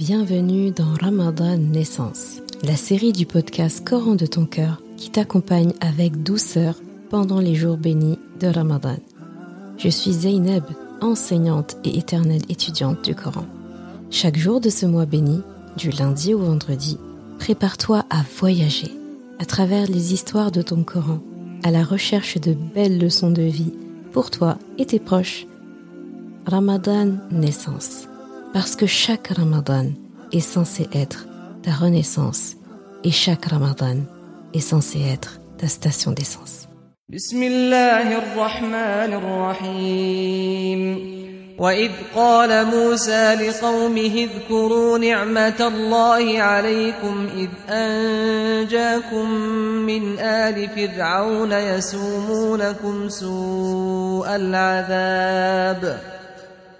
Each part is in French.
Bienvenue dans Ramadan Naissance, la série du podcast Coran de ton cœur qui t'accompagne avec douceur pendant les jours bénis de Ramadan. Je suis Zeynep, enseignante et éternelle étudiante du Coran. Chaque jour de ce mois béni, du lundi au vendredi, prépare-toi à voyager à travers les histoires de ton Coran, à la recherche de belles leçons de vie pour toi et tes proches. Ramadan Naissance parce que chaque Ramadan est censé être ta renaissance et chaque Ramadan est censé être ta station d'essence. وإذ قال موسى لقومه اذكروا نعمة الله عليكم إذ أنجاكم من آل فرعون يسومونكم سوء العذاب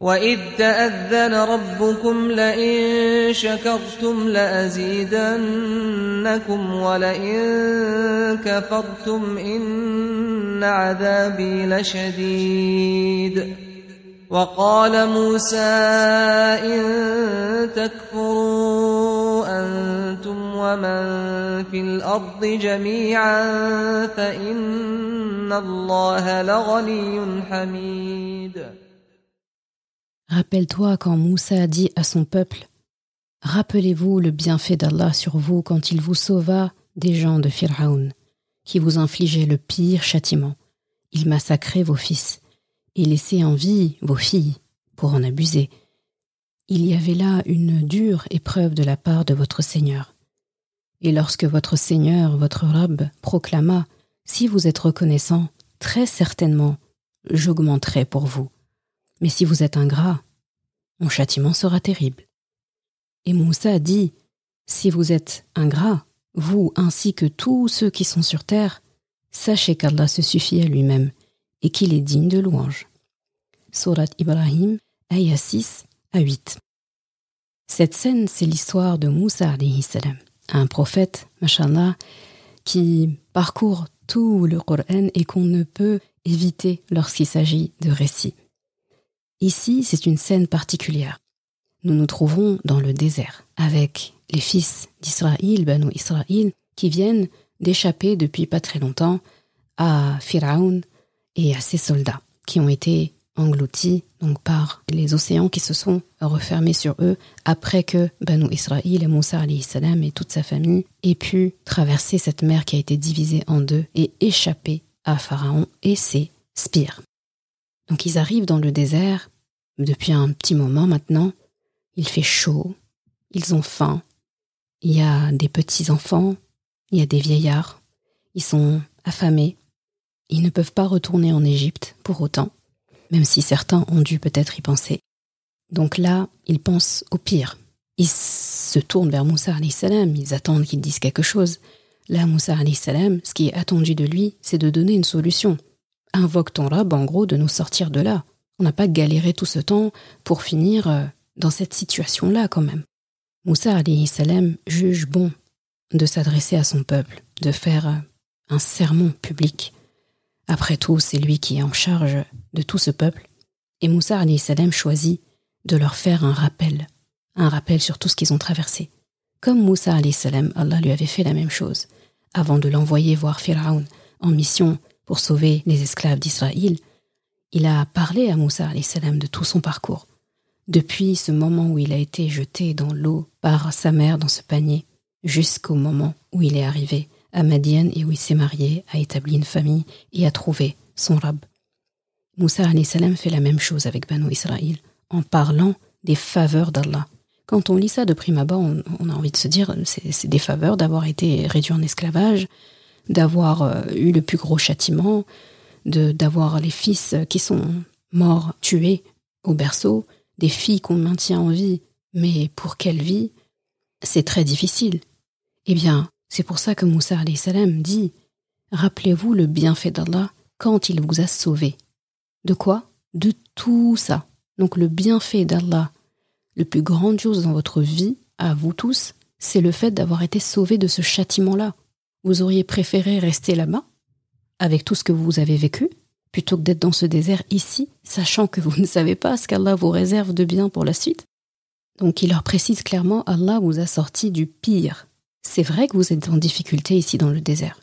وإذ تأذن ربكم لئن شكرتم لأزيدنكم ولئن كفرتم إن عذابي لشديد وقال موسى إن تكفروا أنتم ومن في الأرض جميعا فإن الله لغني حميد Rappelle-toi quand Moussa dit à son peuple Rappelez-vous le bienfait d'Allah sur vous quand il vous sauva des gens de Pharaon, qui vous infligeaient le pire châtiment. Il massacrait vos fils et laissait en vie vos filles pour en abuser. Il y avait là une dure épreuve de la part de votre Seigneur. Et lorsque votre Seigneur, votre Rab, proclama Si vous êtes reconnaissant, très certainement, j'augmenterai pour vous. Mais si vous êtes ingrat, mon châtiment sera terrible. Et Moussa dit, Si vous êtes ingrat, vous ainsi que tous ceux qui sont sur terre, sachez qu'Allah se suffit à lui-même et qu'il est digne de louange. Surat Ibrahim, ayah 6 à 8. Cette scène, c'est l'histoire de Moussa un prophète, mashallah, qui parcourt tout le Coran et qu'on ne peut éviter lorsqu'il s'agit de récits. Ici, c'est une scène particulière. Nous nous trouvons dans le désert, avec les fils d'Israël, Banu Israël, qui viennent d'échapper depuis pas très longtemps à Pharaon et à ses soldats, qui ont été engloutis donc par les océans qui se sont refermés sur eux après que Banu Israël et Moussa salam et toute sa famille aient pu traverser cette mer qui a été divisée en deux et échapper à Pharaon et ses spires. Donc ils arrivent dans le désert depuis un petit moment maintenant. Il fait chaud, ils ont faim, il y a des petits-enfants, il y a des vieillards, ils sont affamés, ils ne peuvent pas retourner en Égypte pour autant, même si certains ont dû peut-être y penser. Donc là, ils pensent au pire. Ils se tournent vers Moussa salam, ils attendent qu'il dise quelque chose. Là, Moussa salam, ce qui est attendu de lui, c'est de donner une solution. Invoque ton rab, en gros, de nous sortir de là. On n'a pas galéré tout ce temps pour finir euh, dans cette situation-là quand même. Moussa salam juge bon de s'adresser à son peuple, de faire euh, un sermon public. Après tout, c'est lui qui est en charge de tout ce peuple. Et Moussa salam choisit de leur faire un rappel, un rappel sur tout ce qu'ils ont traversé. Comme Moussa salam, Allah lui avait fait la même chose. Avant de l'envoyer voir Pharaon en mission pour sauver les esclaves d'Israël, il a parlé à Moussa salam de tout son parcours, depuis ce moment où il a été jeté dans l'eau par sa mère dans ce panier, jusqu'au moment où il est arrivé à Madian et où il s'est marié, a établi une famille et a trouvé son rab. Moussa salam fait la même chose avec Banu Israël, en parlant des faveurs d'Allah. Quand on lit ça de prime abord, on, a envie de se dire c'est des faveurs d'avoir été réduit en esclavage, d'avoir euh, eu le plus gros châtiment, d'avoir les fils qui sont morts, tués au berceau, des filles qu'on maintient en vie, mais pour quelle vie? C'est très difficile. Eh bien, c'est pour ça que Moussa salam dit Rappelez-vous le bienfait d'Allah quand il vous a sauvé. De quoi? De tout ça. Donc le bienfait d'Allah, le plus grande chose dans votre vie, à vous tous, c'est le fait d'avoir été sauvé de ce châtiment-là. Vous auriez préféré rester là-bas, avec tout ce que vous avez vécu, plutôt que d'être dans ce désert ici, sachant que vous ne savez pas ce qu'Allah vous réserve de bien pour la suite. Donc il leur précise clairement, Allah vous a sorti du pire. C'est vrai que vous êtes en difficulté ici dans le désert.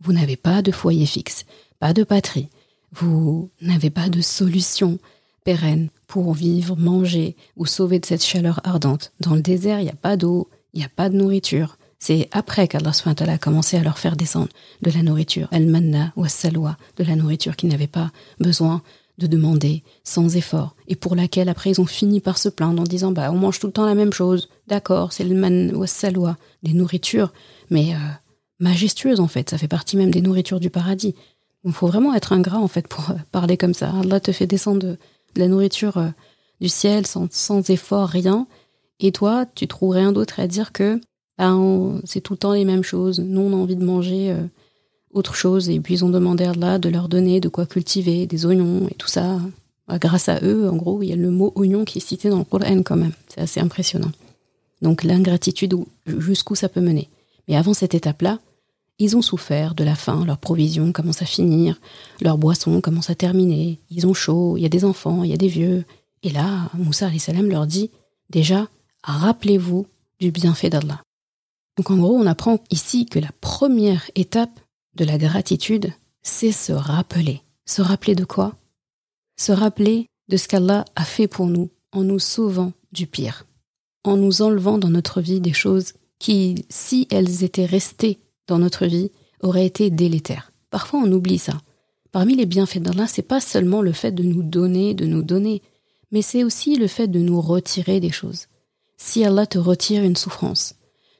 Vous n'avez pas de foyer fixe, pas de patrie, vous n'avez pas de solution pérenne pour vivre, manger ou sauver de cette chaleur ardente. Dans le désert, il n'y a pas d'eau, il n'y a pas de nourriture. C'est après qu'Allah a commencé à leur faire descendre de la nourriture, al-manna ou al-salwa, de la nourriture qu'ils n'avaient pas besoin de demander sans effort, et pour laquelle après ils ont fini par se plaindre en disant bah on mange tout le temps la même chose, d'accord, c'est le man ou salwa, des nourritures, mais euh, majestueuses en fait, ça fait partie même des nourritures du paradis. Il faut vraiment être ingrat en fait pour euh, parler comme ça. Allah te fait descendre de, la nourriture euh, du ciel sans, sans effort, rien, et toi tu trouves rien d'autre à dire que ben, c'est tout le temps les mêmes choses. Nous, on a envie de manger euh, autre chose. Et puis, ils ont demandé à Allah de leur donner de quoi cultiver, des oignons et tout ça. Bah, grâce à eux, en gros, il y a le mot oignon qui est cité dans le Coran quand même. C'est assez impressionnant. Donc, l'ingratitude, jusqu'où ça peut mener. Mais avant cette étape-là, ils ont souffert de la faim, leurs provisions commencent à finir, leurs boissons commencent à terminer, ils ont chaud, il y a des enfants, il y a des vieux. Et là, Moussa salam leur dit, déjà, rappelez-vous du bienfait d'Allah. Donc en gros, on apprend ici que la première étape de la gratitude, c'est se rappeler. Se rappeler de quoi? Se rappeler de ce qu'Allah a fait pour nous en nous sauvant du pire, en nous enlevant dans notre vie des choses qui, si elles étaient restées dans notre vie, auraient été délétères. Parfois on oublie ça. Parmi les bienfaits d'Allah, c'est pas seulement le fait de nous donner, de nous donner, mais c'est aussi le fait de nous retirer des choses. Si Allah te retire une souffrance,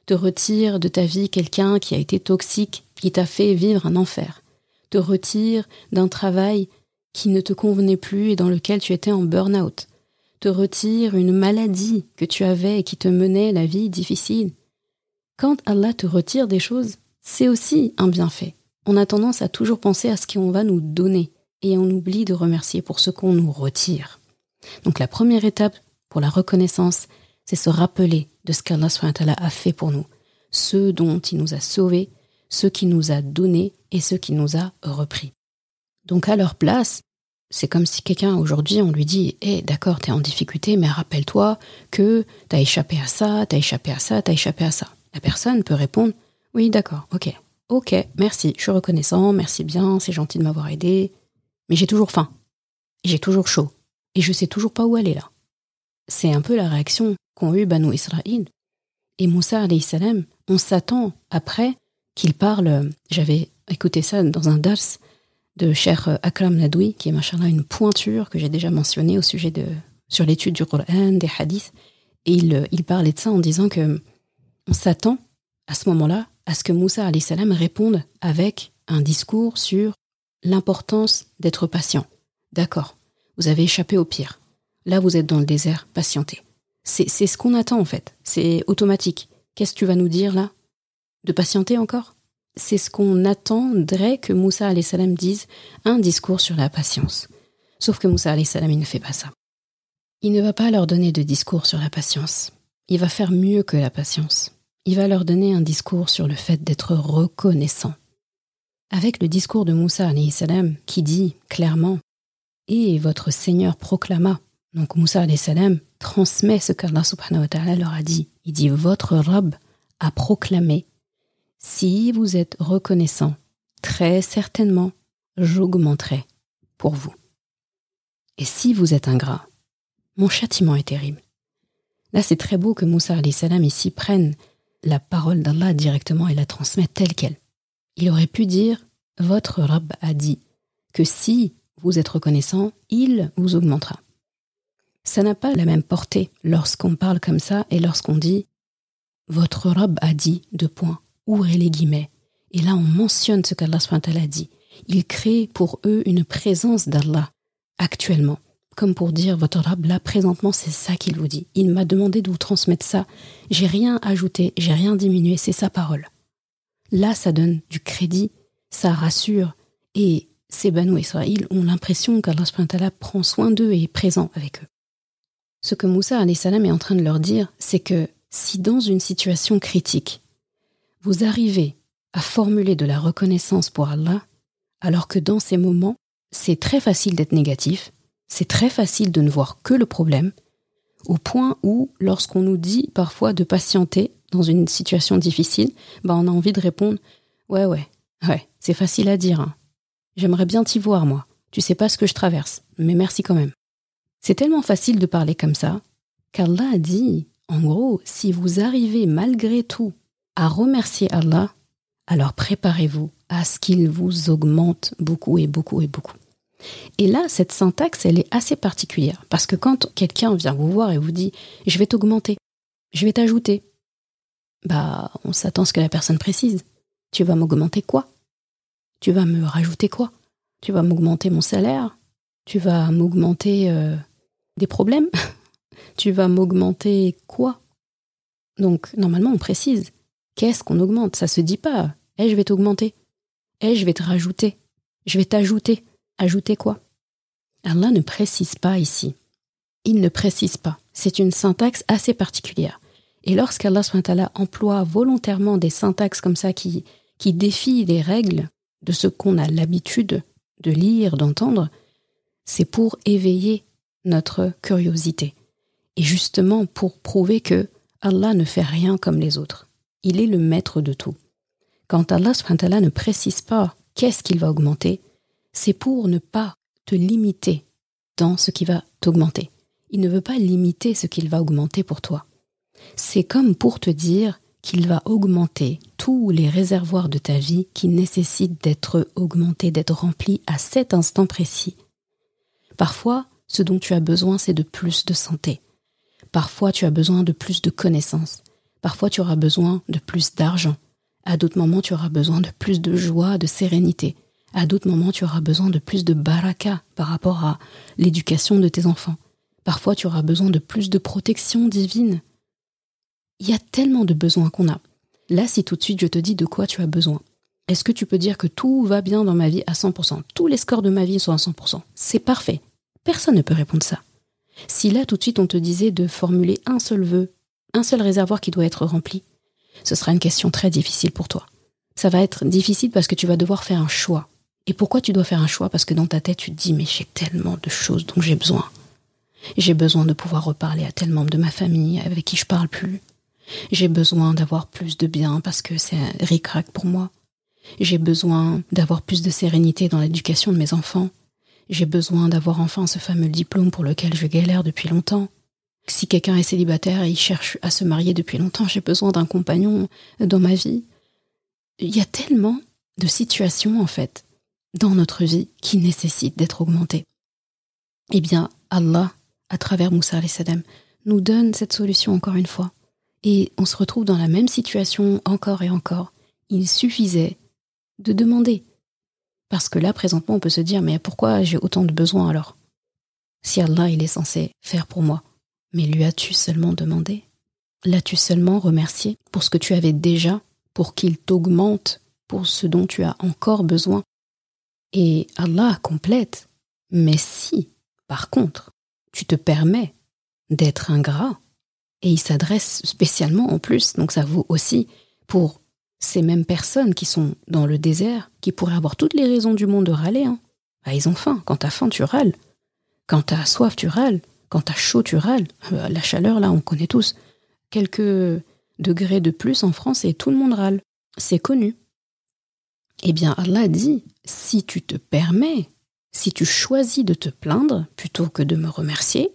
te retire de ta vie quelqu'un qui a été toxique, qui t'a fait vivre un enfer, te retire d'un travail qui ne te convenait plus et dans lequel tu étais en burn-out, te retire une maladie que tu avais et qui te menait la vie difficile. Quand Allah te retire des choses, c'est aussi un bienfait. On a tendance à toujours penser à ce qu'on va nous donner et on oublie de remercier pour ce qu'on nous retire. Donc la première étape pour la reconnaissance, c'est se rappeler de ce qu'Allah a fait pour nous, ce dont il nous a sauvés, ce qu'il nous a donné et ce qu'il nous a repris. Donc à leur place, c'est comme si quelqu'un aujourd'hui on lui dit Eh d'accord, t'es en difficulté, mais rappelle-toi que t'as échappé à ça, t'as échappé à ça, t'as échappé à ça. La personne peut répondre Oui, d'accord, ok, ok, merci, je suis reconnaissant, merci bien, c'est gentil de m'avoir aidé, mais j'ai toujours faim, j'ai toujours chaud, et je sais toujours pas où aller là. C'est un peu la réaction qu'ont eu Banu Israël. Et Moussa salam, on s'attend après qu'il parle, j'avais écouté ça dans un dars de cher Akram Nadoui, qui est machin une pointure que j'ai déjà mentionnée au sujet de, sur l'étude du Coran, des hadiths, et il, il parlait de ça en disant que on s'attend à ce moment-là à ce que Moussa salam réponde avec un discours sur l'importance d'être patient. D'accord, vous avez échappé au pire. Là, vous êtes dans le désert, patientez. C'est ce qu'on attend en fait. C'est automatique. Qu'est-ce que tu vas nous dire là? De patienter encore? C'est ce qu'on attendrait que Moussa salam dise un discours sur la patience. Sauf que Moussa salam il ne fait pas ça. Il ne va pas leur donner de discours sur la patience. Il va faire mieux que la patience. Il va leur donner un discours sur le fait d'être reconnaissant. Avec le discours de Moussa salam qui dit clairement Et votre Seigneur proclama donc Moussa salam transmet ce qu'Allah subhanahu wa ta'ala leur a dit. Il dit Votre Rab a proclamé Si vous êtes reconnaissant, très certainement, j'augmenterai pour vous. Et si vous êtes ingrat, mon châtiment est terrible. Là, c'est très beau que Moussa salam ici prenne la parole d'Allah directement et la transmette telle qu'elle. Il aurait pu dire Votre Rab a dit que si vous êtes reconnaissant, il vous augmentera ça n'a pas la même portée lorsqu'on parle comme ça et lorsqu'on dit Votre robe a dit, deux points, ouvrez les guillemets. Et là, on mentionne ce qu'Allah a dit. Il crée pour eux une présence d'Allah, actuellement. Comme pour dire, votre robe, là, présentement, c'est ça qu'il vous dit. Il m'a demandé de vous transmettre ça. J'ai rien ajouté, j'ai rien diminué, c'est sa parole. Là, ça donne du crédit, ça rassure. Et ces Banu Israël ont l'impression qu'Allah prend soin d'eux et est présent avec eux. Ce que Moussa salam est en train de leur dire, c'est que si dans une situation critique, vous arrivez à formuler de la reconnaissance pour Allah, alors que dans ces moments, c'est très facile d'être négatif, c'est très facile de ne voir que le problème, au point où, lorsqu'on nous dit parfois de patienter dans une situation difficile, bah on a envie de répondre Ouais, ouais, ouais, c'est facile à dire. Hein. J'aimerais bien t'y voir, moi. Tu sais pas ce que je traverse, mais merci quand même. C'est tellement facile de parler comme ça, qu'Allah a dit, en gros, si vous arrivez malgré tout à remercier Allah, alors préparez-vous à ce qu'il vous augmente beaucoup et beaucoup et beaucoup. Et là, cette syntaxe, elle est assez particulière, parce que quand quelqu'un vient vous voir et vous dit ⁇ je vais t'augmenter, je vais t'ajouter ⁇ bah, on s'attend à ce que la personne précise. Tu vas m'augmenter quoi? Tu vas me rajouter quoi? Tu vas m'augmenter mon salaire? Tu vas m'augmenter euh, des problèmes Tu vas m'augmenter quoi? Donc, normalement, on précise. Qu'est-ce qu'on augmente? Ça se dit pas. Eh, je vais t'augmenter. Eh, je vais te rajouter. Je vais t'ajouter. Ajouter quoi? Allah ne précise pas ici. Il ne précise pas. C'est une syntaxe assez particulière. Et lorsqu'Allah emploie volontairement des syntaxes comme ça qui, qui défient les règles de ce qu'on a l'habitude de lire, d'entendre, c'est pour éveiller notre curiosité. Et justement pour prouver que Allah ne fait rien comme les autres. Il est le maître de tout. Quand Allah ne précise pas qu'est-ce qu'il va augmenter, c'est pour ne pas te limiter dans ce qui va t'augmenter. Il ne veut pas limiter ce qu'il va augmenter pour toi. C'est comme pour te dire qu'il va augmenter tous les réservoirs de ta vie qui nécessitent d'être augmentés, d'être remplis à cet instant précis. Parfois, ce dont tu as besoin, c'est de plus de santé. Parfois, tu as besoin de plus de connaissances. Parfois, tu auras besoin de plus d'argent. À d'autres moments, tu auras besoin de plus de joie, de sérénité. À d'autres moments, tu auras besoin de plus de baraka par rapport à l'éducation de tes enfants. Parfois, tu auras besoin de plus de protection divine. Il y a tellement de besoins qu'on a. Là, si tout de suite je te dis de quoi tu as besoin, est-ce que tu peux dire que tout va bien dans ma vie à 100% Tous les scores de ma vie sont à 100%. C'est parfait. Personne ne peut répondre ça. Si là, tout de suite, on te disait de formuler un seul vœu, un seul réservoir qui doit être rempli, ce sera une question très difficile pour toi. Ça va être difficile parce que tu vas devoir faire un choix. Et pourquoi tu dois faire un choix? Parce que dans ta tête, tu te dis, mais j'ai tellement de choses dont j'ai besoin. J'ai besoin de pouvoir reparler à tel membre de ma famille avec qui je parle plus. J'ai besoin d'avoir plus de bien parce que c'est un ric-rac pour moi. J'ai besoin d'avoir plus de sérénité dans l'éducation de mes enfants. J'ai besoin d'avoir enfin ce fameux diplôme pour lequel je galère depuis longtemps. Si quelqu'un est célibataire et il cherche à se marier depuis longtemps, j'ai besoin d'un compagnon dans ma vie. Il y a tellement de situations, en fait, dans notre vie qui nécessitent d'être augmentées. Eh bien, Allah, à travers Moussa salam, nous donne cette solution encore une fois. Et on se retrouve dans la même situation encore et encore. Il suffisait de demander. Parce que là, présentement, on peut se dire, mais pourquoi j'ai autant de besoins alors? Si Allah, il est censé faire pour moi, mais lui as-tu seulement demandé? L'as-tu seulement remercié pour ce que tu avais déjà, pour qu'il t'augmente pour ce dont tu as encore besoin? Et Allah complète. Mais si, par contre, tu te permets d'être ingrat, et il s'adresse spécialement en plus, donc ça vaut aussi pour ces mêmes personnes qui sont dans le désert, qui pourraient avoir toutes les raisons du monde de râler. Hein. Bah, ils ont faim. Quand t'as faim, tu râles. Quand t'as soif, tu râles. Quand t'as chaud, tu râles. Euh, la chaleur, là, on connaît tous. Quelques degrés de plus en France et tout le monde râle. C'est connu. Eh bien, Allah dit, si tu te permets, si tu choisis de te plaindre plutôt que de me remercier,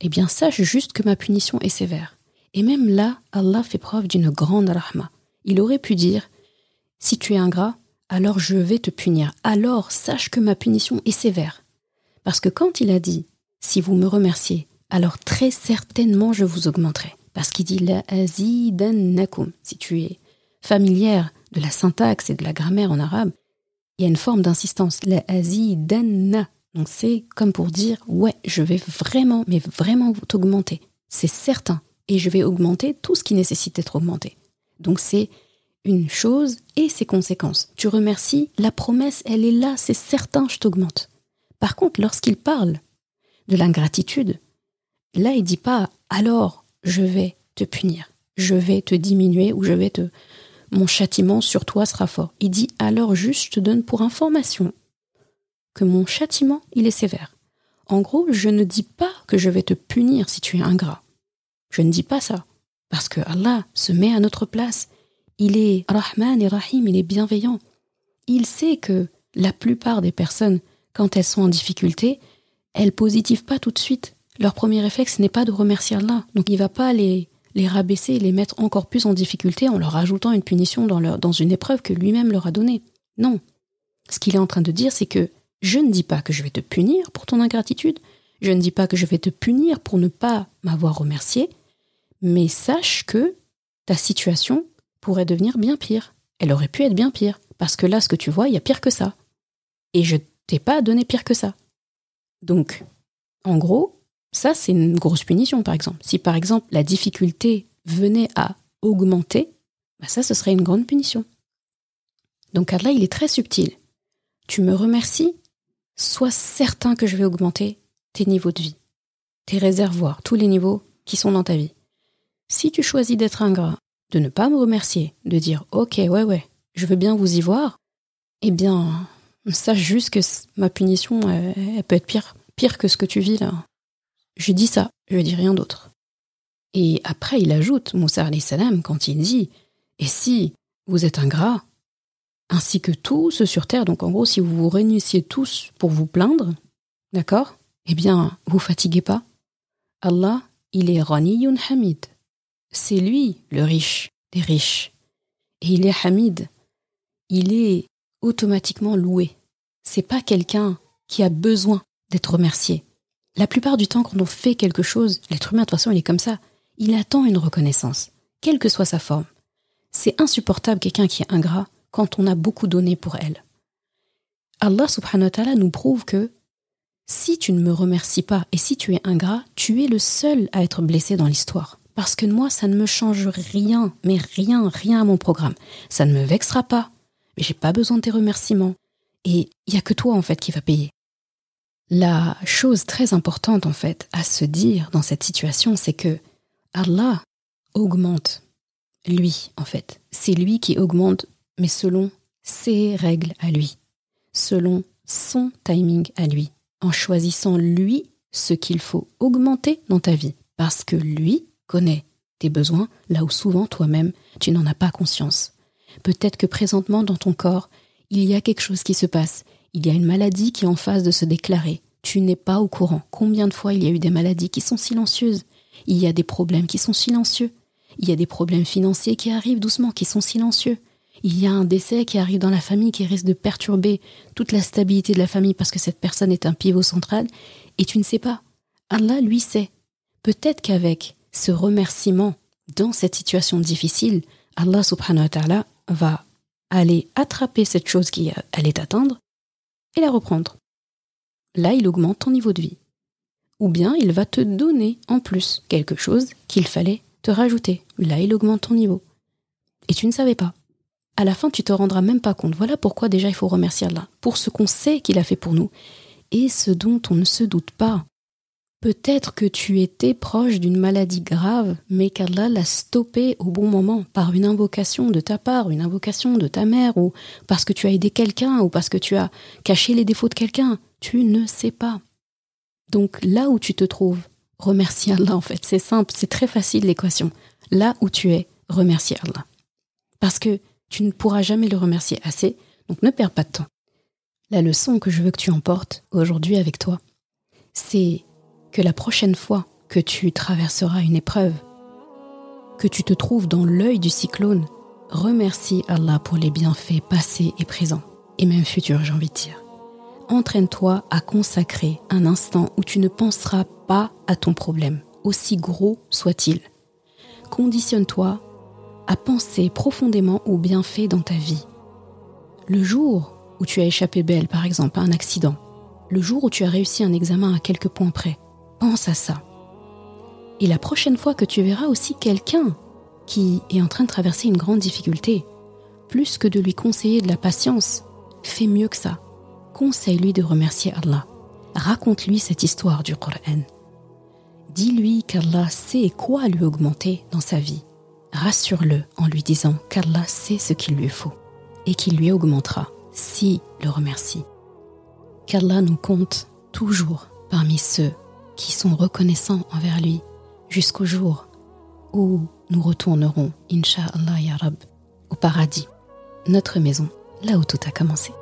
eh bien sache juste que ma punition est sévère. Et même là, Allah fait preuve d'une grande rahma. Il aurait pu dire Si tu es ingrat, alors je vais te punir. Alors sache que ma punition est sévère. Parce que quand il a dit Si vous me remerciez, alors très certainement je vous augmenterai. Parce qu'il dit La azidannakum. Si tu es familière de la syntaxe et de la grammaire en arabe, il y a une forme d'insistance. La azidanna. Donc c'est comme pour dire Ouais, je vais vraiment, mais vraiment t'augmenter. C'est certain. Et je vais augmenter tout ce qui nécessite d'être augmenté. Donc c'est une chose et ses conséquences. Tu remercies, la promesse, elle est là, c'est certain, je t'augmente. Par contre, lorsqu'il parle de l'ingratitude, là, il dit pas alors je vais te punir, je vais te diminuer ou je vais te mon châtiment sur toi sera fort. Il dit alors juste je te donne pour information que mon châtiment, il est sévère. En gros, je ne dis pas que je vais te punir si tu es ingrat. Je ne dis pas ça. Parce que Allah se met à notre place. Il est Rahman et Rahim, il est bienveillant. Il sait que la plupart des personnes, quand elles sont en difficulté, elles positivent pas tout de suite. Leur premier réflexe n'est pas de remercier Allah. Donc il va pas les, les rabaisser et les mettre encore plus en difficulté en leur ajoutant une punition dans, leur, dans une épreuve que lui-même leur a donnée. Non. Ce qu'il est en train de dire, c'est que je ne dis pas que je vais te punir pour ton ingratitude, je ne dis pas que je vais te punir pour ne pas m'avoir remercié, mais sache que ta situation pourrait devenir bien pire. Elle aurait pu être bien pire, parce que là, ce que tu vois, il y a pire que ça. Et je t'ai pas donné pire que ça. Donc, en gros, ça, c'est une grosse punition, par exemple. Si, par exemple, la difficulté venait à augmenter, bah ça, ce serait une grande punition. Donc, Allah, il est très subtil. Tu me remercies sois certain que je vais augmenter tes niveaux de vie, tes réservoirs, tous les niveaux qui sont dans ta vie. Si tu choisis d'être ingrat, de ne pas me remercier, de dire ok, ouais, ouais, je veux bien vous y voir, eh bien, sache juste que ma punition, elle, peut être pire, pire que ce que tu vis là. Je dis ça, je dis rien d'autre. Et après, il ajoute, Moussa salam, quand il dit Et si vous êtes ingrat, ainsi que tous sur terre. Donc en gros, si vous vous réunissiez tous pour vous plaindre, d'accord Eh bien, vous fatiguez pas. Allah, il est Raniyun Hamid. C'est lui le riche des riches. Et il est Hamid. Il est automatiquement loué. C'est pas quelqu'un qui a besoin d'être remercié. La plupart du temps, quand on fait quelque chose, l'être humain, de toute façon, il est comme ça. Il attend une reconnaissance, quelle que soit sa forme. C'est insupportable quelqu'un qui est ingrat quand on a beaucoup donné pour elle. Allah subhanahu wa ta'ala nous prouve que si tu ne me remercies pas et si tu es ingrat, tu es le seul à être blessé dans l'histoire. Parce que moi, ça ne me change rien, mais rien, rien à mon programme. Ça ne me vexera pas, mais j'ai pas besoin de tes remerciements. Et il y a que toi, en fait, qui va payer. La chose très importante, en fait, à se dire dans cette situation, c'est que Allah augmente lui, en fait. C'est lui qui augmente mais selon ses règles à lui, selon son timing à lui, en choisissant lui ce qu'il faut augmenter dans ta vie, parce que lui connaît tes besoins là où souvent toi-même tu n'en as pas conscience. Peut-être que présentement dans ton corps, il y a quelque chose qui se passe, il y a une maladie qui est en phase de se déclarer. Tu n'es pas au courant. Combien de fois il y a eu des maladies qui sont silencieuses? Il y a des problèmes qui sont silencieux. Il y a des problèmes financiers qui arrivent doucement, qui sont silencieux il y a un décès qui arrive dans la famille qui risque de perturber toute la stabilité de la famille parce que cette personne est un pivot central, et tu ne sais pas. Allah, lui, sait. Peut-être qu'avec ce remerciement dans cette situation difficile, Allah subhanahu wa ta'ala va aller attraper cette chose qui allait t'atteindre et la reprendre. Là, il augmente ton niveau de vie. Ou bien il va te donner en plus quelque chose qu'il fallait te rajouter. Là, il augmente ton niveau. Et tu ne savais pas à la fin, tu te rendras même pas compte. Voilà pourquoi déjà il faut remercier Allah pour ce qu'on sait qu'il a fait pour nous et ce dont on ne se doute pas. Peut-être que tu étais proche d'une maladie grave, mais qu'Allah l'a stoppé au bon moment par une invocation de ta part, une invocation de ta mère, ou parce que tu as aidé quelqu'un, ou parce que tu as caché les défauts de quelqu'un. Tu ne sais pas. Donc là où tu te trouves, remercie Allah en fait. C'est simple, c'est très facile l'équation. Là où tu es, remercie Allah. Parce que tu ne pourras jamais le remercier assez, donc ne perds pas de temps. La leçon que je veux que tu emportes aujourd'hui avec toi, c'est que la prochaine fois que tu traverseras une épreuve, que tu te trouves dans l'œil du cyclone, remercie Allah pour les bienfaits passés et présents, et même futurs, j'ai envie de dire. Entraîne-toi à consacrer un instant où tu ne penseras pas à ton problème, aussi gros soit-il. Conditionne-toi à penser profondément aux bienfaits dans ta vie. Le jour où tu as échappé belle, par exemple, à un accident, le jour où tu as réussi un examen à quelques points près, pense à ça. Et la prochaine fois que tu verras aussi quelqu'un qui est en train de traverser une grande difficulté, plus que de lui conseiller de la patience, fais mieux que ça. Conseille-lui de remercier Allah. Raconte-lui cette histoire du Coran. Dis-lui qu'Allah sait quoi lui augmenter dans sa vie. Rassure-le en lui disant qu'Allah sait ce qu'il lui faut et qu'il lui augmentera si le remercie. Qu'Allah nous compte toujours parmi ceux qui sont reconnaissants envers lui jusqu'au jour où nous retournerons, Inch'Allah Ya Rab, au paradis, notre maison, là où tout a commencé.